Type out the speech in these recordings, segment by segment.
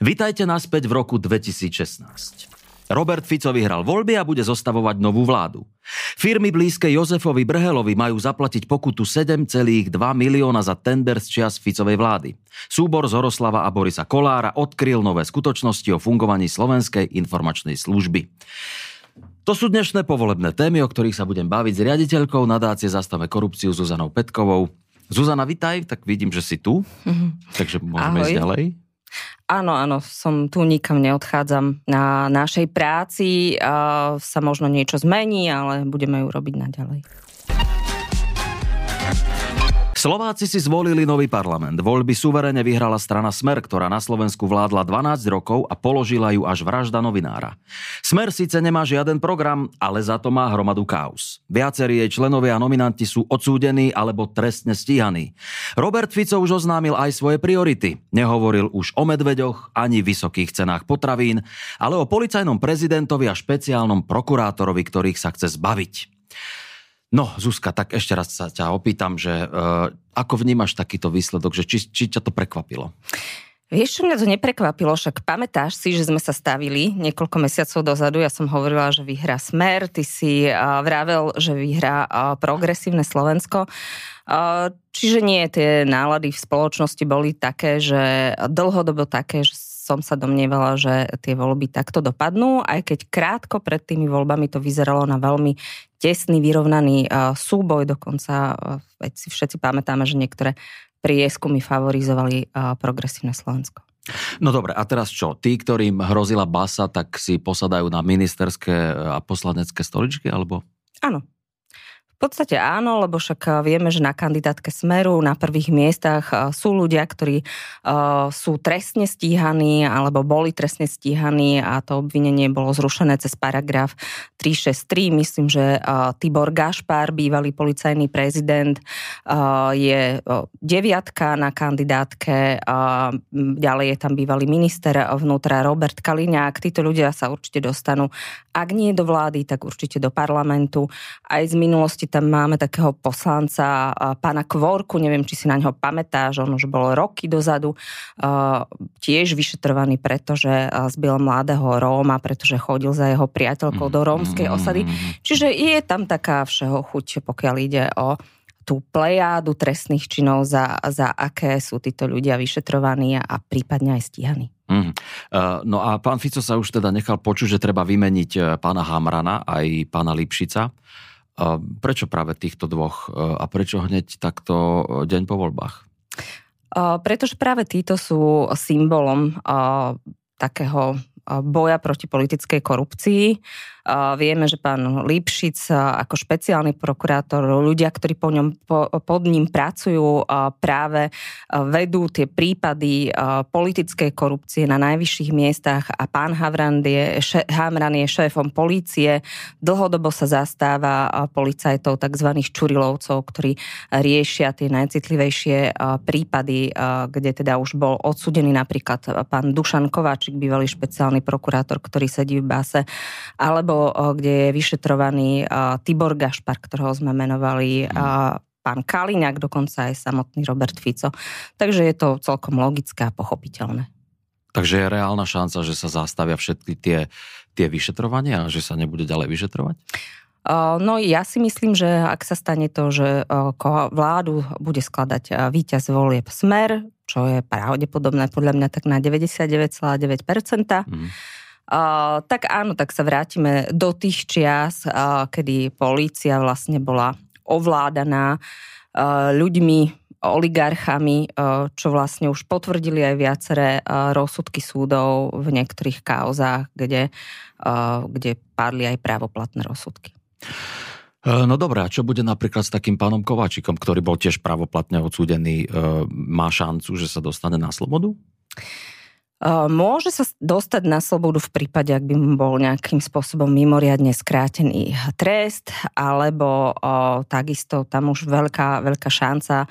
Vitajte naspäť v roku 2016. Robert Fico vyhral voľby a bude zostavovať novú vládu. Firmy blízke Jozefovi Brhelovi majú zaplatiť pokutu 7,2 milióna za tender z čias Ficovej vlády. Súbor Zoroslava a Borisa Kolára odkryl nové skutočnosti o fungovaní Slovenskej informačnej služby. To sú dnešné povolebné témy, o ktorých sa budem baviť s riaditeľkou nadácie Zastave korupciu Zuzanou Petkovou. Zuzana, vitaj, tak vidím, že si tu, mm-hmm. takže môžeme Ahoj. ísť ďalej. Áno, áno, som tu, nikam neodchádzam. Na našej práci uh, sa možno niečo zmení, ale budeme ju robiť naďalej. Slováci si zvolili nový parlament. Voľby suverene vyhrala strana Smer, ktorá na Slovensku vládla 12 rokov a položila ju až vražda novinára. Smer síce nemá žiaden program, ale za to má hromadu kaos. Viacerí jej členovia a nominanti sú odsúdení alebo trestne stíhaní. Robert Fico už oznámil aj svoje priority. Nehovoril už o medveďoch ani vysokých cenách potravín, ale o policajnom prezidentovi a špeciálnom prokurátorovi, ktorých sa chce zbaviť. No, Zuzka, tak ešte raz sa ťa opýtam, že uh, ako vnímaš takýto výsledok, že či, či ťa to prekvapilo? Vieš, čo mňa to neprekvapilo, však pamätáš si, že sme sa stavili niekoľko mesiacov dozadu, ja som hovorila, že vyhrá Smer, ty si uh, vravel, že vyhrá uh, progresívne Slovensko. Čiže nie, tie nálady v spoločnosti boli také, že dlhodobo také, že som sa domnievala, že tie voľby takto dopadnú, aj keď krátko pred tými voľbami to vyzeralo na veľmi tesný, vyrovnaný uh, súboj, dokonca uh, veď si všetci pamätáme, že niektoré prieskumy favorizovali uh, progresívne Slovensko. No dobre, a teraz čo? Tí, ktorým hrozila basa, tak si posadajú na ministerské a poslanecké stoličky, alebo? Áno, v podstate áno, lebo však eh, vieme, že na kandidátke Smeru na prvých miestach eh, sú ľudia, ktorí uh, sú trestne stíhaní alebo boli trestne stíhaní a to obvinenie bolo zrušené cez paragraf 363. Myslím, že Tibor Gašpar, bývalý policajný prezident, je deviatka na kandidátke, uh, ďalej je tam bývalý minister vnútra Robert Kaliňák. Títo ľudia sa určite dostanú, ak nie do vlády, tak určite do parlamentu. Aj z minulosti tam máme takého poslanca, pána Kvorku, neviem, či si na neho pamätáš, on už bol roky dozadu, tiež vyšetrovaný, pretože zbil mladého Róma, pretože chodil za jeho priateľkou do rómskej osady. Čiže je tam taká všeho chuť, pokiaľ ide o tú plejádu trestných činov, za, za aké sú títo ľudia vyšetrovaní a prípadne aj stíhaní. Mm. No a pán Fico sa už teda nechal počuť, že treba vymeniť e, pána Hamrana aj pána Lipšica. Prečo práve týchto dvoch a prečo hneď takto deň po voľbách? Pretože práve títo sú symbolom takého boja proti politickej korupcii Vieme, že pán Lipšic ako špeciálny prokurátor, ľudia, ktorí po ňom, po, pod ním pracujú, práve vedú tie prípady politickej korupcie na najvyšších miestach a pán Havran je, še, Havran je šéfom polície. Dlhodobo sa zastáva policajtov, tzv. čurilovcov, ktorí riešia tie najcitlivejšie prípady, kde teda už bol odsudený napríklad pán Dušan Kováčik, bývalý špeciálny prokurátor, ktorý sedí v base, alebo alebo kde je vyšetrovaný Tibor Gašpar, ktorého sme menovali, mm. pán Kaliňák, dokonca aj samotný Robert Fico. Takže je to celkom logické a pochopiteľné. Takže je reálna šanca, že sa zastavia všetky tie, tie vyšetrovania a že sa nebude ďalej vyšetrovať? No ja si myslím, že ak sa stane to, že vládu bude skladať víťaz volieb Smer, čo je pravdepodobné podľa mňa tak na 99,9%, mm tak áno, tak sa vrátime do tých čias, uh, kedy polícia vlastne bola ovládaná uh, ľuďmi, oligarchami, uh, čo vlastne už potvrdili aj viaceré rozsudky súdov v niektorých kauzách, kde, kde padli aj právoplatné rozsudky. No dobré, a čo bude napríklad s takým pánom Kováčikom, ktorý bol tiež právoplatne odsúdený, má šancu, že sa dostane na slobodu? Môže sa dostať na slobodu v prípade, ak by mu bol nejakým spôsobom mimoriadne skrátený trest, alebo o, takisto tam už veľká, veľká šanca,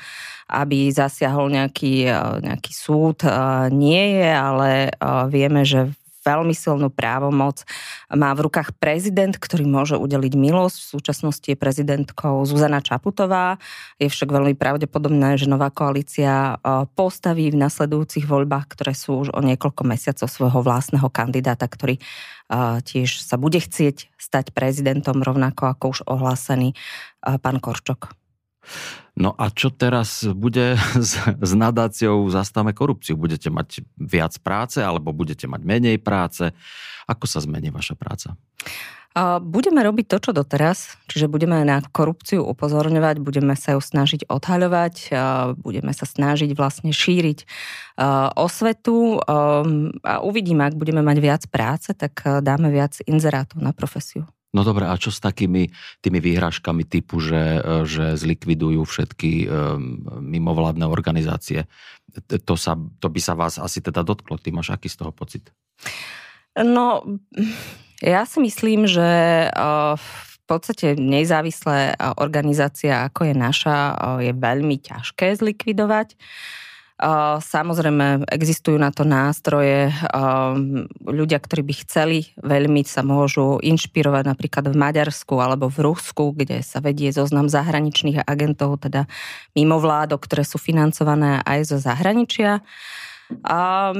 aby zasiahol nejaký, nejaký súd, nie je, ale vieme, že veľmi silnú právomoc. Má v rukách prezident, ktorý môže udeliť milosť. V súčasnosti je prezidentkou Zuzana Čaputová. Je však veľmi pravdepodobné, že nová koalícia postaví v nasledujúcich voľbách, ktoré sú už o niekoľko mesiacov svojho vlastného kandidáta, ktorý tiež sa bude chcieť stať prezidentom, rovnako ako už ohlásený pán Korčok. No a čo teraz bude s, s nadáciou Zastavme korupciu? Budete mať viac práce alebo budete mať menej práce? Ako sa zmení vaša práca? Budeme robiť to, čo doteraz, čiže budeme na korupciu upozorňovať, budeme sa ju snažiť odhaľovať, budeme sa snažiť vlastne šíriť osvetu a uvidíme, ak budeme mať viac práce, tak dáme viac inzerátov na profesiu. No dobre, a čo s takými tými výhražkami typu, že, že zlikvidujú všetky um, mimovládne organizácie? To, sa, to by sa vás asi teda dotklo. Ty máš aký z toho pocit? No, ja si myslím, že uh, v podstate nezávislé organizácia, ako je naša, je veľmi ťažké zlikvidovať. Samozrejme, existujú na to nástroje. Ľudia, ktorí by chceli veľmi, sa môžu inšpirovať napríklad v Maďarsku alebo v Rusku, kde sa vedie zoznam zahraničných agentov, teda mimovládok, ktoré sú financované aj zo zahraničia. A,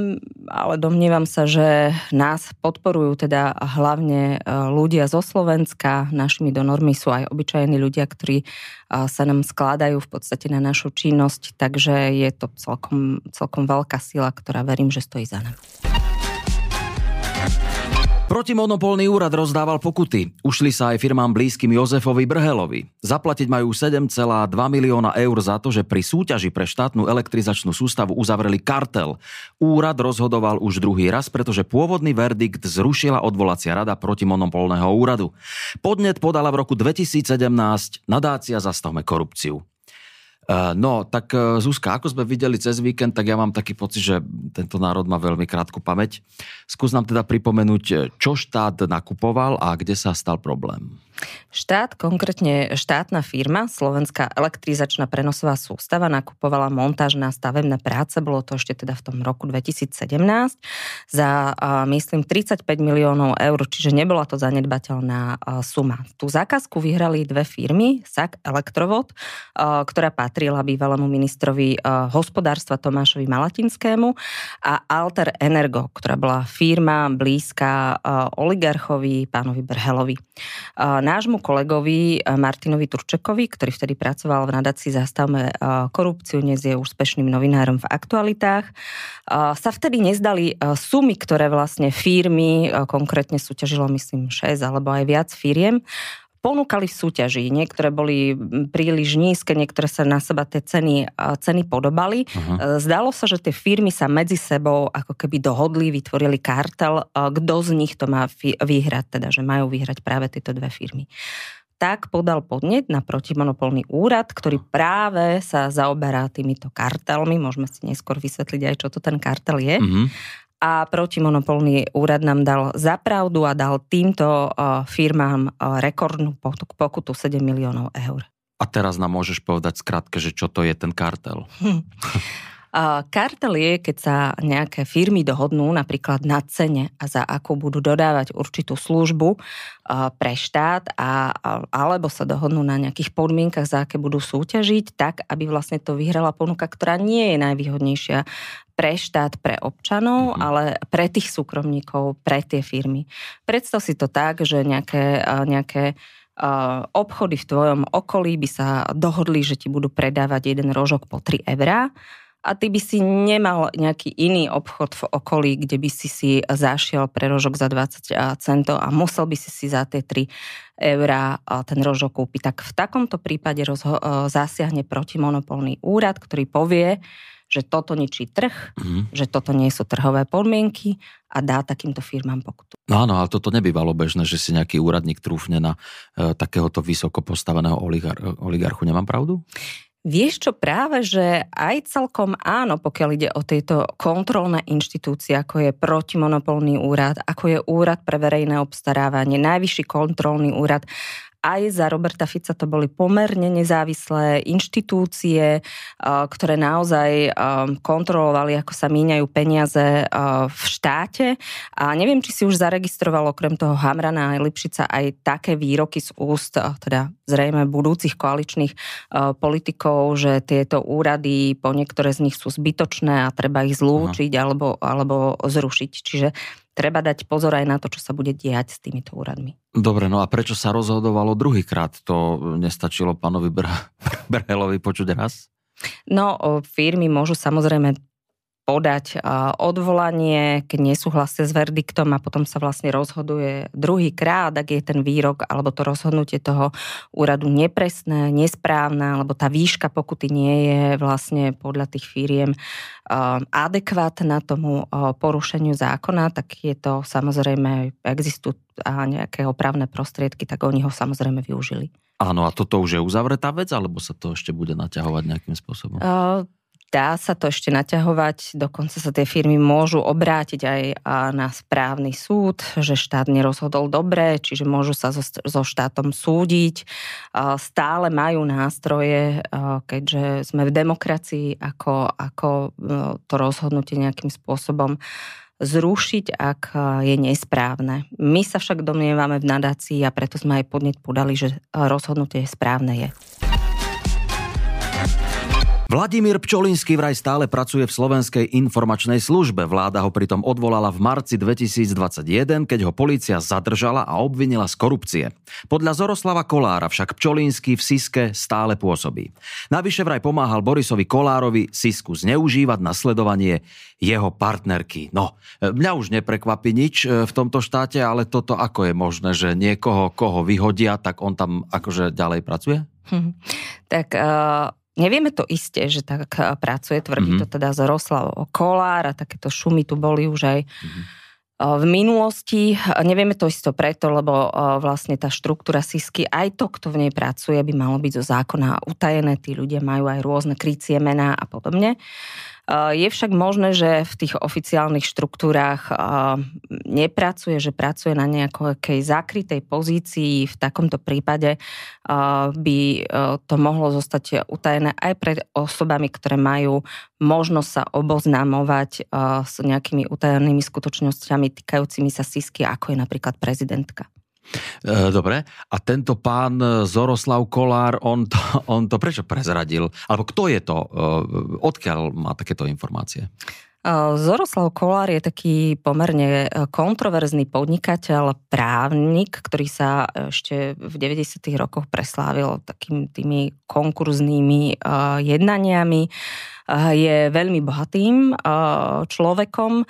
ale domnievam sa, že nás podporujú teda hlavne e, ľudia zo Slovenska. Našimi donormi sú aj obyčajní ľudia, ktorí e, sa nám skladajú v podstate na našu činnosť, takže je to celkom, celkom veľká sila, ktorá verím, že stojí za nami. Protimonopolný úrad rozdával pokuty. Ušli sa aj firmám blízkym Jozefovi Brhelovi. Zaplatiť majú 7,2 milióna eur za to, že pri súťaži pre štátnu elektrizačnú sústavu uzavreli kartel. Úrad rozhodoval už druhý raz, pretože pôvodný verdikt zrušila odvolacia rada protimonopolného úradu. Podnet podala v roku 2017 nadácia Zastavme korupciu. Eh, no, tak eh, Zuzka, ako sme videli cez víkend, tak ja mám taký pocit, že tento národ má veľmi krátku pamäť. Skús nám teda pripomenúť, eh, čo štát nakupoval a kde sa stal problém. Štát, konkrétne štátna firma, Slovenská elektrizačná prenosová sústava, nakupovala montáž na stavebné práce, bolo to ešte teda v tom roku 2017, za, myslím, 35 miliónov eur, čiže nebola to zanedbateľná suma. Tú zákazku vyhrali dve firmy, SAK Elektrovod, ktorá patrila bývalému ministrovi hospodárstva Tomášovi Malatinskému a Alter Energo, ktorá bola firma blízka oligarchovi pánovi Brhelovi nášmu kolegovi eh, Martinovi Turčekovi, ktorý vtedy pracoval v nadácii Zastavme eh, korupciu, dnes je úspešným novinárom v aktualitách, eh, sa vtedy nezdali sumy, ktoré vlastne firmy, konkrétne súťažilo myslím 6 alebo aj viac firiem, ponúkali v súťaži. Niektoré boli príliš nízke, niektoré sa na seba tie ceny, ceny podobali. Uh-huh. Zdalo sa, že tie firmy sa medzi sebou ako keby dohodli, vytvorili kartel, kto z nich to má vyhrať, teda že majú vyhrať práve tieto dve firmy tak podal podnet na protimonopolný úrad, ktorý práve sa zaoberá týmito kartelmi. Môžeme si neskôr vysvetliť aj, čo to ten kartel je. Mm-hmm a protimonopolný úrad nám dal zapravdu a dal týmto firmám rekordnú pokutu 7 miliónov eur. A teraz nám môžeš povedať skrátke, že čo to je ten kartel? Kartel je, keď sa nejaké firmy dohodnú napríklad na cene a za ako budú dodávať určitú službu pre štát a, alebo sa dohodnú na nejakých podmienkach, za aké budú súťažiť, tak aby vlastne to vyhrala ponuka, ktorá nie je najvýhodnejšia pre štát, pre občanov, mm-hmm. ale pre tých súkromníkov, pre tie firmy. Predstav si to tak, že nejaké, nejaké obchody v tvojom okolí by sa dohodli, že ti budú predávať jeden rožok po 3 eurá a ty by si nemal nejaký iný obchod v okolí, kde by si si zašiel pre rožok za 20 centov a musel by si si za tie 3 eurá ten rožok kúpiť. Tak v takomto prípade rozho- zasiahne protimonopolný úrad, ktorý povie, že toto ničí trh, mm. že toto nie sú trhové podmienky a dá takýmto firmám pokutu. No áno, ale toto nebývalo bežné, že si nejaký úradník trúfne na e, takéhoto vysoko postaveného oligar- oligarchu. Nemám pravdu? Vieš čo, práve, že aj celkom áno, pokiaľ ide o tieto kontrolné inštitúcie, ako je protimonopolný úrad, ako je úrad pre verejné obstarávanie, najvyšší kontrolný úrad, Aj za Roberta Fica to boli pomerne nezávislé inštitúcie, ktoré naozaj kontrolovali, ako sa míňajú peniaze v štáte. A neviem, či si už zaregistroval okrem toho Hamrana aj Lipšica aj také výroky z úst, teda zrejme budúcich koaličných politikov, že tieto úrady, po niektoré z nich sú zbytočné a treba ich zlúčiť alebo, alebo zrušiť. Čiže treba dať pozor aj na to, čo sa bude diať s týmito úradmi. Dobre, no a prečo sa rozhodovalo druhýkrát? To nestačilo pánovi Brhelovi počuť raz? No, firmy môžu samozrejme podať odvolanie, keď nesúhlasia s verdiktom a potom sa vlastne rozhoduje druhý krát, ak je ten výrok alebo to rozhodnutie toho úradu nepresné, nesprávne, alebo tá výška pokuty nie je vlastne podľa tých firiem adekvátna tomu porušeniu zákona, tak je to samozrejme, existujú nejaké opravné prostriedky, tak oni ho samozrejme využili. Áno, a toto už je uzavretá vec, alebo sa to ešte bude naťahovať nejakým spôsobom? Uh, dá sa to ešte naťahovať, dokonca sa tie firmy môžu obrátiť aj na správny súd, že štát nerozhodol dobre, čiže môžu sa so, so štátom súdiť. Stále majú nástroje, keďže sme v demokracii, ako, ako to rozhodnutie nejakým spôsobom zrušiť, ak je nesprávne. My sa však domnievame v nadácii a preto sme aj podneť podali, že rozhodnutie správne je. Vladimír Pčolinský vraj stále pracuje v Slovenskej informačnej službe. Vláda ho pritom odvolala v marci 2021, keď ho polícia zadržala a obvinila z korupcie. Podľa Zoroslava Kolára však Pčolinský v Siske stále pôsobí. Navyše vraj pomáhal Borisovi Kolárovi Sisku zneužívať na sledovanie jeho partnerky. No, mňa už neprekvapí nič e, v tomto štáte, ale toto ako je možné, že niekoho, koho vyhodia, tak on tam akože ďalej pracuje? Hm. Tak uh Nevieme to isté, že tak eh, pracuje, tvrdí mm-hmm. to teda Zoroslav Kolár a takéto šumy tu boli už aj mm-hmm. v minulosti. Nevieme to isto preto, lebo eh, vlastne tá štruktúra SISky, aj to, kto v nej pracuje, by malo byť zo zákona utajené. Tí ľudia majú aj rôzne krycie mená a podobne. Je však možné, že v tých oficiálnych štruktúrách nepracuje, že pracuje na nejakej zakrytej pozícii. V takomto prípade by to mohlo zostať utajené aj pred osobami, ktoré majú možnosť sa oboznamovať s nejakými utajenými skutočnosťami týkajúcimi sa SISky, ako je napríklad prezidentka. E, dobre, a tento pán Zoroslav Kolár, on to, on to prečo prezradil? Alebo kto je to? E, odkiaľ má takéto informácie? E, Zoroslav Kolár je taký pomerne kontroverzný podnikateľ, právnik, ktorý sa ešte v 90. rokoch preslávil takými tými konkurznými jednaniami. Je veľmi bohatým človekom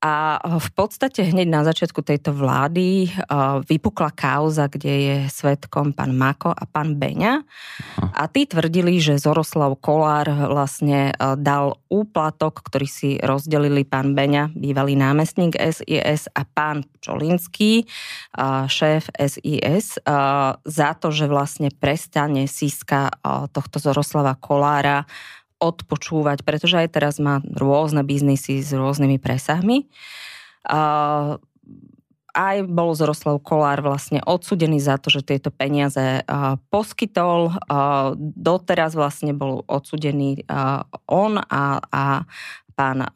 a v podstate hneď na začiatku tejto vlády vypukla kauza, kde je svetkom pán Mako a pán Beňa. A tí tvrdili, že Zoroslav Kolár vlastne dal úplatok, ktorý si rozdelili pán Beňa, bývalý námestník SIS a pán Čolinský, šéf SIS, za to, že vlastne prestane síska tohto Zoroslava Kolára odpočúvať, pretože aj teraz má rôzne biznisy s rôznymi presahmi. Aj bol Zoroslav Kolár vlastne odsudený za to, že tieto peniaze poskytol. Doteraz vlastne bol odsudený on a, a pán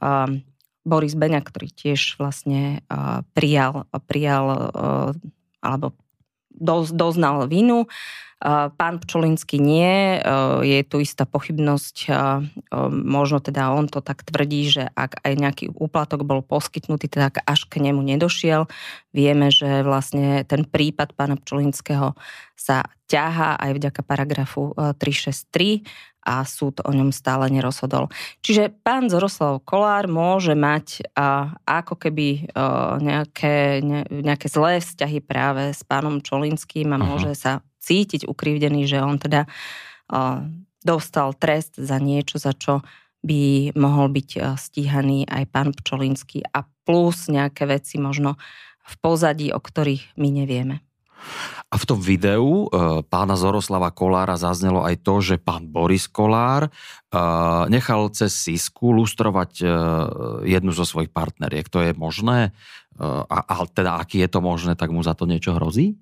Boris Beňa, ktorý tiež vlastne prijal, prijal alebo doznal vinu. Pán Pčolinský nie, je tu istá pochybnosť, možno teda on to tak tvrdí, že ak aj nejaký úplatok bol poskytnutý, teda až k nemu nedošiel. Vieme, že vlastne ten prípad pána Pčolinského sa ťahá aj vďaka paragrafu 363 a súd o ňom stále nerozhodol. Čiže pán Zoroslav Kolár môže mať a, ako keby a, nejaké, ne, nejaké zlé vzťahy práve s pánom Čolinským a Aha. môže sa cítiť ukrivdený, že on teda dostal trest za niečo, za čo by mohol byť stíhaný aj pán Pčolinský a plus nejaké veci možno v pozadí, o ktorých my nevieme. A v tom videu e, pána Zoroslava Kolára zaznelo aj to, že pán Boris Kolár e, nechal cez Sisku lustrovať e, jednu zo svojich partneriek. To je možné? A, a teda, aký je to možné, tak mu za to niečo hrozí?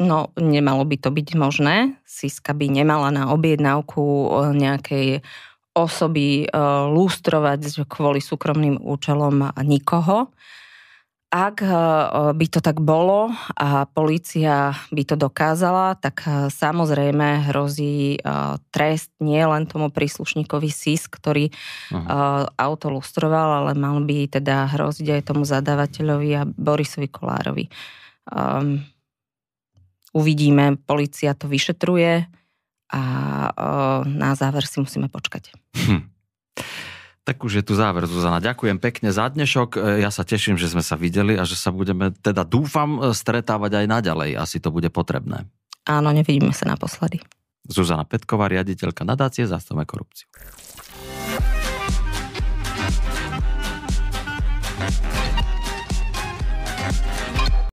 No, nemalo by to byť možné. Siska by nemala na objednávku nejakej osoby lústrovať kvôli súkromným účelom nikoho. Ak eh, by to tak bolo a policia by to dokázala, tak eh, samozrejme hrozí eh, trest nie len tomu príslušníkovi SIS, ktorý uh-huh. auto lustroval, ale mal by teda hroziť aj tomu zadávateľovi a Borisovi Kolárovi. Um, uvidíme, policia to vyšetruje a uh, na záver si musíme počkať. Hm. Tak už je tu záver, Zuzana. Ďakujem pekne za dnešok. E, ja sa teším, že sme sa videli a že sa budeme, teda dúfam, e, stretávať aj naďalej. Asi to bude potrebné. Áno, nevidíme sa naposledy. Zuzana Petková, riaditeľka nadácie Zastavme korupciu.